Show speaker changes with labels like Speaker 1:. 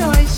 Speaker 1: choice.